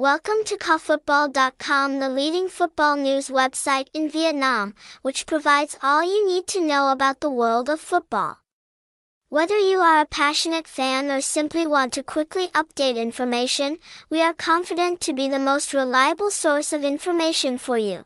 Welcome to Kawfootball.com, the leading football news website in Vietnam, which provides all you need to know about the world of football. Whether you are a passionate fan or simply want to quickly update information, we are confident to be the most reliable source of information for you.